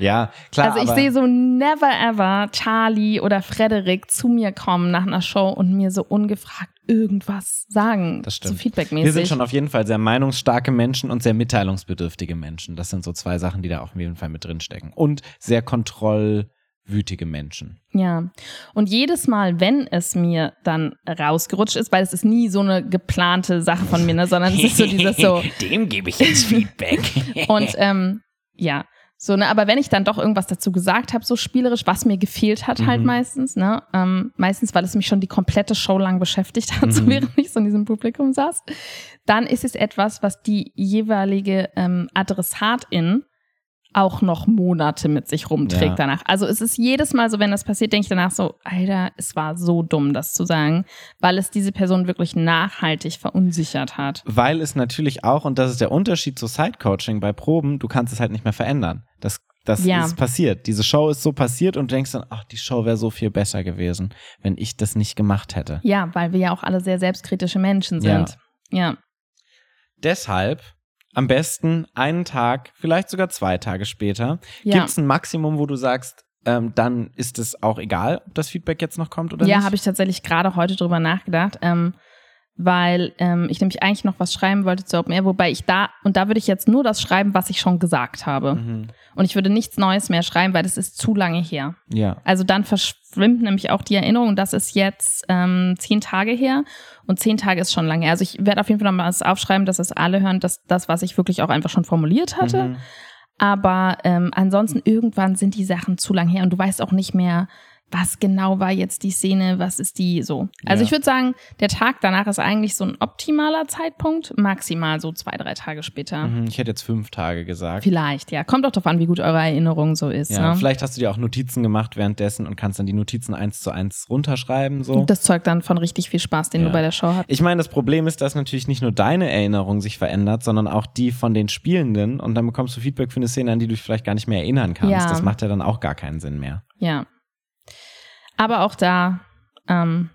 Ja, klar. Also ich sehe so never ever Charlie oder Frederik zu mir kommen nach einer Show und mir so ungefragt irgendwas sagen, Das stimmt. so feedbackmäßig. wir sind schon auf jeden Fall sehr meinungsstarke Menschen und sehr mitteilungsbedürftige Menschen. Das sind so zwei Sachen, die da auf jeden Fall mit drinstecken. Und sehr kontrollwütige Menschen. Ja. Und jedes Mal, wenn es mir dann rausgerutscht ist, weil es ist nie so eine geplante Sache von mir, ne, sondern es ist so dieses so, Dem gebe ich jetzt Feedback. Und ähm, ja, so, ne, aber wenn ich dann doch irgendwas dazu gesagt habe, so spielerisch, was mir gefehlt hat, halt Mhm. meistens, ne? Ähm, meistens, weil es mich schon die komplette Show lang beschäftigt hat, so Mhm. während ich so in diesem Publikum saß, dann ist es etwas, was die jeweilige ähm, Adressatin auch noch Monate mit sich rumträgt Ja. danach. Also es ist jedes Mal so, wenn das passiert, denke ich danach so, Alter, es war so dumm, das zu sagen, weil es diese Person wirklich nachhaltig verunsichert hat. Weil es natürlich auch, und das ist der Unterschied zu Sidecoaching bei Proben, du kannst es halt nicht mehr verändern. Das, das Ja. ist passiert. Diese Show ist so passiert und du denkst dann, ach, die Show wäre so viel besser gewesen, wenn ich das nicht gemacht hätte. Ja, weil wir ja auch alle sehr selbstkritische Menschen Ja. sind. Ja. Deshalb am besten einen Tag, vielleicht sogar zwei Tage später. Ja, Gibt es ein Maximum, wo du sagst, ähm, dann ist es auch egal, ob das Feedback jetzt noch kommt oder ja nicht? habe ich tatsächlich gerade heute drüber nachgedacht, ähm, weil ähm, ich nämlich eigentlich noch was schreiben wollte zu Open Air, wobei ich da, und da würde ich jetzt nur das schreiben, was ich schon gesagt habe. Mhm. Und ich würde nichts Neues mehr schreiben, weil das ist zu lange her. Ja. Also dann verschwimmt nämlich auch die Erinnerung. Das ist jetzt ähm, zehn Tage her. Und zehn Tage ist schon lange her. Also ich werde auf jeden Fall noch mal was aufschreiben, dass es alle hören, dass das, was ich wirklich auch einfach schon formuliert hatte. Mhm. Aber ähm, ansonsten irgendwann sind die Sachen zu lang her und du weißt auch nicht mehr, was genau war jetzt die Szene, was ist die so. Also Ja. ich würde sagen, der Tag danach ist eigentlich so ein optimaler Zeitpunkt, maximal so zwei, drei Tage später. Mhm. Ich hätte jetzt fünf Tage gesagt. Vielleicht, ja. Kommt auch darauf an, wie gut eure Erinnerung so ist. Ja, ne? vielleicht hast du dir auch Notizen gemacht währenddessen und kannst dann die Notizen eins zu eins runterschreiben. So. Das zeugt dann von richtig viel Spaß, den Ja. du bei der Show hast. Ich meine, das Problem ist, dass natürlich nicht nur deine Erinnerung sich verändert, sondern auch die von den Spielenden und dann bekommst du Feedback für eine Szene, an die du dich vielleicht gar nicht mehr erinnern kannst. Ja. Das macht ja dann auch gar keinen Sinn mehr. Ja. Aber auch da ähm,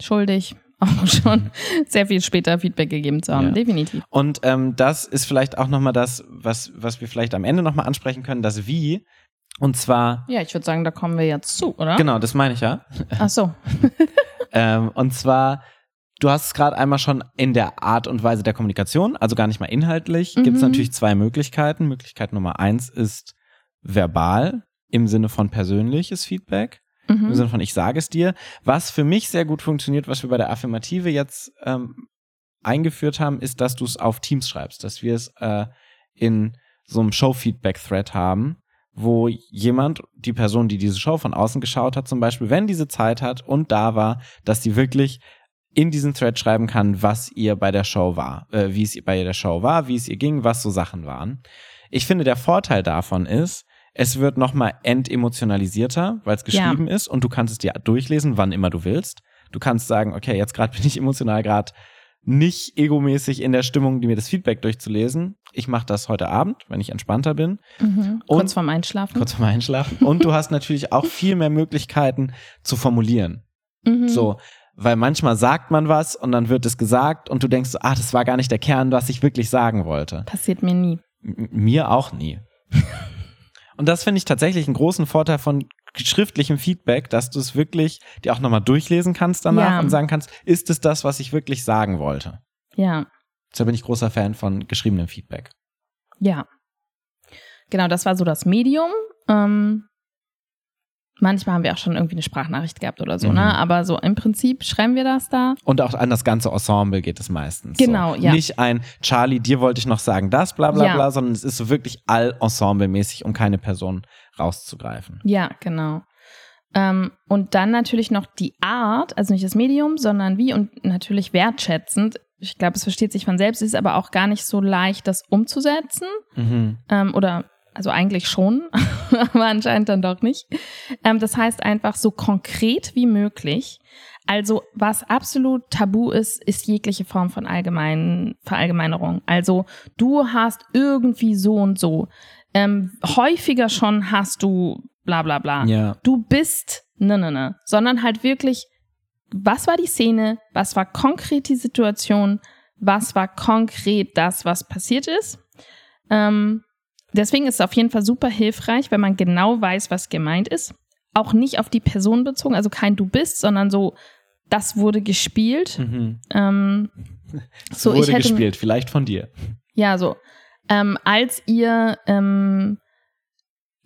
schuldig, auch schon sehr viel später Feedback gegeben zu haben. Ja. Definitiv. Und ähm, das ist vielleicht auch nochmal das, was, was wir vielleicht am Ende nochmal ansprechen können, das Wie. Und zwar, Ja, ich würde sagen, da kommen wir jetzt zu, oder? genau, das meine ich ja. Ach so. Ähm, und zwar, du hast es gerade einmal schon in der Art und Weise der Kommunikation, also gar nicht mal inhaltlich, gibt es Mhm. natürlich zwei Möglichkeiten. Möglichkeit Nummer eins ist verbal im Sinne von persönliches Feedback. Im Mhm. Sinne von ich sage es dir. Was für mich sehr gut funktioniert, was wir bei der Affirmative jetzt ähm, eingeführt haben, ist, dass du es auf Teams schreibst, dass wir es äh, in so einem Show-Feedback-Thread haben, wo jemand, die Person, die diese Show von außen geschaut hat, zum Beispiel, wenn diese Zeit hat und da war, dass sie wirklich in diesen Thread schreiben kann, was ihr bei der Show war, äh, wie es ihr bei der Show war, wie es ihr ging, was so Sachen waren. Ich finde, der Vorteil davon ist, es wird nochmal entemotionalisierter, weil es Ja. geschrieben ist und du kannst es dir durchlesen, wann immer du willst. Du kannst sagen, okay, jetzt gerade bin ich emotional gerade nicht egomäßig in der Stimmung, mir das Feedback durchzulesen. Ich mache das heute Abend, wenn ich entspannter bin, Mhm. Und- Kurz vorm Einschlafen. kurz vorm Einschlafen. Und du hast natürlich auch viel mehr Möglichkeiten zu formulieren. Mhm. So, weil manchmal sagt man was und dann wird es gesagt und du denkst, so, ah, das war gar nicht der Kern, was ich wirklich sagen wollte. Passiert mir nie. M mir auch nie. Und das finde ich tatsächlich einen großen Vorteil von schriftlichem Feedback, dass du es wirklich dir auch nochmal durchlesen kannst danach Ja. und sagen kannst, ist es das, was ich wirklich sagen wollte? Ja, Deshalb bin ich großer Fan von geschriebenem Feedback. ja. Genau, das war so das Medium. Ähm, manchmal haben wir auch schon irgendwie eine Sprachnachricht gehabt oder so, Mhm. ne? Aber so im Prinzip schreiben wir das da. Und auch an das ganze Ensemble geht es meistens. Genau, so. ja. Nicht ein Charlie, dir wollte ich noch sagen das, bla bla Ja. bla, sondern es ist so wirklich all ensemblemäßig, um keine Person rauszugreifen. Ja, genau. Ähm, und dann natürlich noch die Art, also nicht das Medium, sondern wie und natürlich wertschätzend. Ich glaube, es versteht sich von selbst, es ist aber auch gar nicht so leicht, das umzusetzen. Mhm. Ähm, oder also eigentlich schon, aber anscheinend dann doch nicht. Ähm, das heißt einfach so konkret wie möglich. Also was absolut tabu ist, ist jegliche Form von allgemeinen Verallgemeinerung. Also du hast irgendwie so und so. Ähm, häufiger schon hast du bla bla bla. Ja. Du bist ne ne ne, sondern halt wirklich, was war die Szene, was war konkret die Situation, was war konkret das, was passiert ist. Ähm, deswegen ist es auf jeden Fall super hilfreich, wenn man genau weiß, was gemeint ist. Auch nicht auf die Person bezogen, also kein Du bist, sondern so, das wurde gespielt. Mhm. Ähm, Es So, wurde hätte- gespielt, vielleicht von dir. ja, so. Ähm, als ihr, ähm,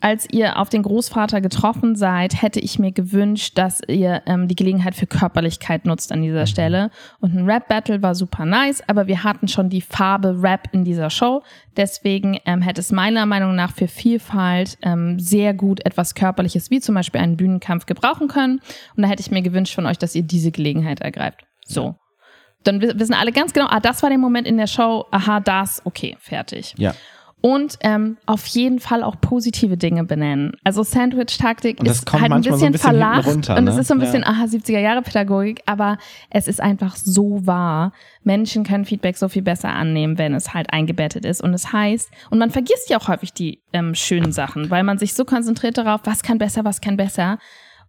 als ihr auf den Großvater getroffen seid, hätte ich mir gewünscht, dass ihr ähm, die Gelegenheit für Körperlichkeit nutzt an dieser Stelle. Und ein Rap-Battle war super nice, aber wir hatten schon die Farbe Rap in dieser Show. Deswegen ähm, hätte es meiner Meinung nach für Vielfalt ähm, sehr gut etwas Körperliches, wie zum Beispiel einen Bühnenkampf, gebrauchen können. Und da hätte ich mir gewünscht von euch, dass ihr diese Gelegenheit ergreift. So. Dann wi- wissen alle ganz genau, ah, das war der Moment in der Show, aha, das, okay, fertig. Ja. Und ähm, auf jeden Fall auch positive Dinge benennen. Also Sandwich-Taktik Und das ist halt ein so ein bisschen bisschen verlacht runter, und ne? es ist so ein bisschen, Ja. aha, 70er-Jahre-Pädagogik, aber es ist einfach so wahr. Menschen können Feedback so viel besser annehmen, wenn es halt eingebettet ist. Und es heißt, und man vergisst ja auch häufig die ähm, schönen Sachen, weil man sich so konzentriert darauf, was kann besser, was kann besser.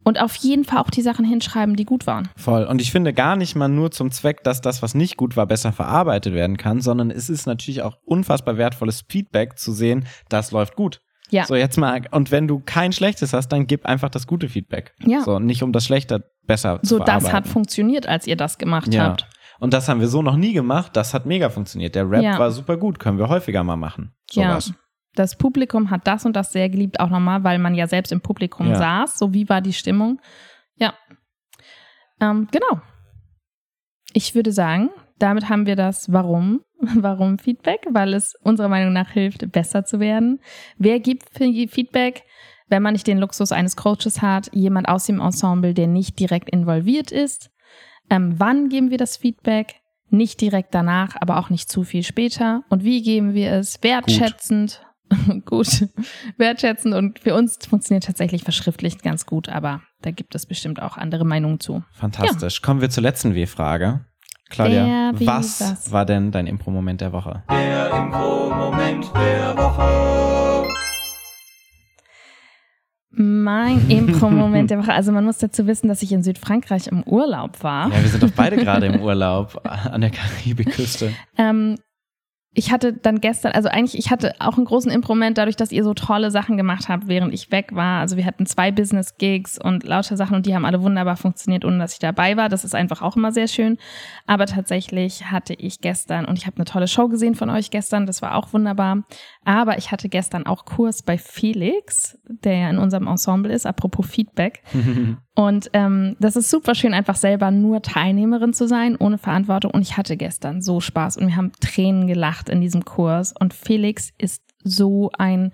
Und auf jeden Fall auch die Sachen hinschreiben, die gut waren. Voll. Und ich finde gar nicht mal nur zum Zweck, dass das, was nicht gut war, besser verarbeitet werden kann, sondern es ist natürlich auch unfassbar wertvolles Feedback zu sehen, das läuft gut. Ja. So, jetzt mal, und wenn du kein schlechtes hast, dann gib einfach das gute Feedback. Ja. So, nicht um das Schlechte besser zu So, das hat funktioniert, als ihr das gemacht ja. habt. Und das haben wir so noch nie gemacht. Das hat mega funktioniert. Der Rap Ja. war super gut. Können wir häufiger mal machen. Sowas. Ja. Das Publikum hat das und das sehr geliebt, auch nochmal, weil man ja selbst im Publikum Ja. saß. So wie war die Stimmung? Ja. Ähm, genau. Ich würde sagen, damit haben wir das Warum, Warum Feedback, weil es unserer Meinung nach hilft, besser zu werden. Wer gibt Fe- Feedback, wenn man nicht den Luxus eines Coaches hat, jemand aus dem Ensemble, der nicht direkt involviert ist? Ähm, wann geben wir das Feedback? Nicht direkt danach, aber auch nicht zu viel später. Und wie geben wir es? Wertschätzend. Gut. Wertschätzend. Und für uns funktioniert tatsächlich verschriftlicht ganz gut, aber da gibt es bestimmt auch andere Meinungen zu. Fantastisch. Kommen wir zur letzten W-Frage. Claudia, was, war denn dein Impro-Moment der Woche? Der Info-Moment der Woche. Mein Impro-Moment der Woche. Also man muss dazu wissen, dass ich in Südfrankreich im Urlaub war. Ja, wir sind doch beide gerade im Urlaub an der Karibikküste. Ähm, ich hatte dann gestern, also eigentlich, ich hatte auch einen großen Impro-Moment dadurch, dass ihr so tolle Sachen gemacht habt, während ich weg war. Also wir hatten zwei Business-Gigs und lauter Sachen und die haben alle wunderbar funktioniert, ohne dass ich dabei war. Das ist einfach auch immer sehr schön. Aber tatsächlich hatte ich gestern, und ich habe eine tolle Show gesehen von euch gestern, das war auch wunderbar. Aber ich hatte gestern auch Kurs bei Felix, der ja in unserem Ensemble ist, apropos Feedback. Und ähm, das ist super schön, einfach selber nur Teilnehmerin zu sein, ohne Verantwortung. Und ich hatte gestern so Spaß und wir haben Tränen gelacht in diesem Kurs. Und Felix ist so ein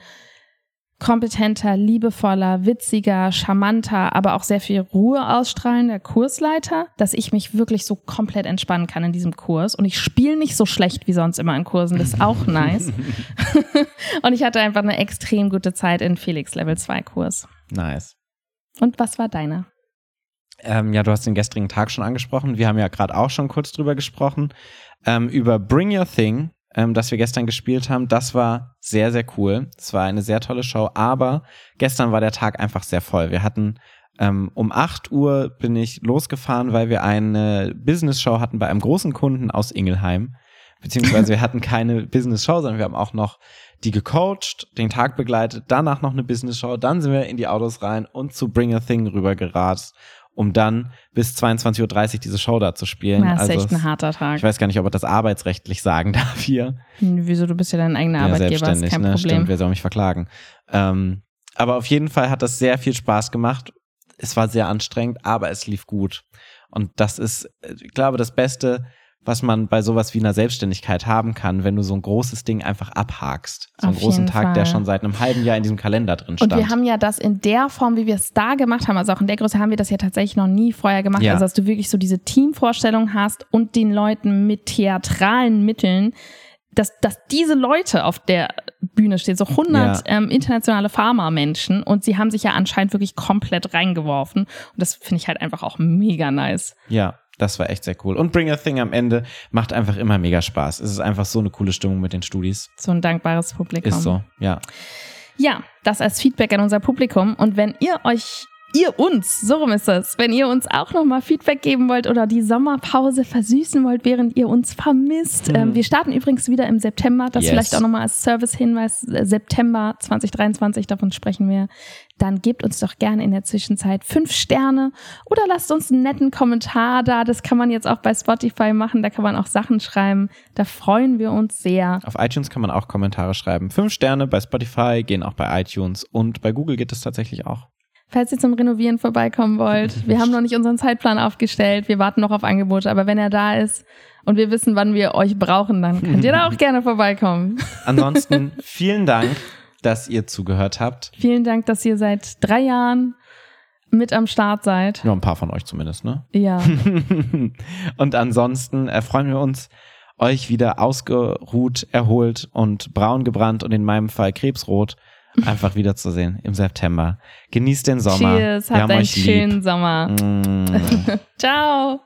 kompetenter, liebevoller, witziger, charmanter, aber auch sehr viel Ruhe ausstrahlender Kursleiter, dass ich mich wirklich so komplett entspannen kann in diesem Kurs. Und ich spiele nicht so schlecht wie sonst immer in Kursen, das ist auch nice. und ich hatte einfach eine extrem gute Zeit in Felix Level 2 Kurs. Nice. Und was war deiner? Ähm, ja, du hast den gestrigen Tag schon angesprochen. Wir haben ja gerade auch schon kurz drüber gesprochen. Ähm, über Bring Your Thing, ähm, das wir gestern gespielt haben. Das war sehr, sehr cool. Es war eine sehr tolle Show, aber gestern war der Tag einfach sehr voll. Wir hatten ähm, um 8 Uhr bin ich losgefahren, weil wir eine Business-Show hatten bei einem großen Kunden aus Ingelheim beziehungsweise wir hatten keine Business-Show, sondern wir haben auch noch die gecoacht, den Tag begleitet, danach noch eine Business-Show, dann sind wir in die Autos rein und zu Bring a Thing rüber gerast, um dann bis 22.30 Uhr diese Show da zu spielen. Ja, ist also echt ein es- harter Tag. ich weiß gar nicht, ob er das arbeitsrechtlich sagen darf hier. Hm, Wieso, du bist ja dein eigener Ja, Arbeitgeber, ist selbstständig, kein ne? Problem. Stimmt, wer soll mich verklagen? Ähm, aber auf jeden Fall hat das sehr viel Spaß gemacht. Es war sehr anstrengend, aber es lief gut. Und das ist, äh, ich glaube, das Beste, was man bei sowas wie einer Selbstständigkeit haben kann, wenn du so ein großes Ding einfach abhakst. So einen Auf großen jeden Tag, der Fall. schon seit einem halben Jahr in diesem Kalender drin Und stand. wir haben ja das in der Form, wie wir es da gemacht haben, also auch in der Größe haben wir das ja tatsächlich noch nie vorher gemacht. Ja. Also dass du wirklich so diese Teamvorstellung hast und den Leuten mit theatralen Mitteln, dass, dass diese Leute auf der Bühne stehen, so 100 ähm, internationale Pharma-Menschen und sie haben sich ja anscheinend wirklich komplett reingeworfen. Und das finde ich halt einfach auch mega nice. ja, das war echt sehr cool. Und Bring a Thing am Ende macht einfach immer mega Spaß. Es ist einfach so eine coole Stimmung mit den Studis. So ein dankbares Publikum. Ist so, ja. Ja, das als Feedback an unser Publikum. Und wenn ihr euch, ihr uns, so rum ist es, wenn ihr uns auch nochmal Feedback geben wollt oder die Sommerpause versüßen wollt, während ihr uns vermisst. Ähm, wir starten übrigens wieder im September. Das Yes. vielleicht auch nochmal als Service-Hinweis. äh, September 2023, davon sprechen wir. Dann gebt uns doch gerne in der Zwischenzeit fünf Sterne oder lasst uns einen netten Kommentar da. Das kann man jetzt auch bei Spotify machen. Da kann man auch Sachen schreiben. Da freuen wir uns sehr. Auf iTunes kann man auch Kommentare schreiben. Fünf Sterne bei Spotify gehen auch bei iTunes und bei Google geht es tatsächlich auch. Falls ihr zum Renovieren vorbeikommen wollt, wir haben noch nicht unseren Zeitplan aufgestellt, wir warten noch auf Angebote, aber wenn er da ist und wir wissen, wann wir euch brauchen, dann könnt ihr da auch gerne vorbeikommen. Ansonsten vielen Dank, dass ihr zugehört habt. Vielen Dank, dass ihr seit drei Jahren mit am Start seid. Nur ein paar von euch zumindest, ne? Ja, und ansonsten äh, freuen wir uns, euch wieder ausgeruht, erholt und braun gebrannt und in meinem Fall krebsrot einfach wiederzusehen im September. Genießt den Sommer. cheers, habt einen schönen lieb. Sommer. Mm. Ciao.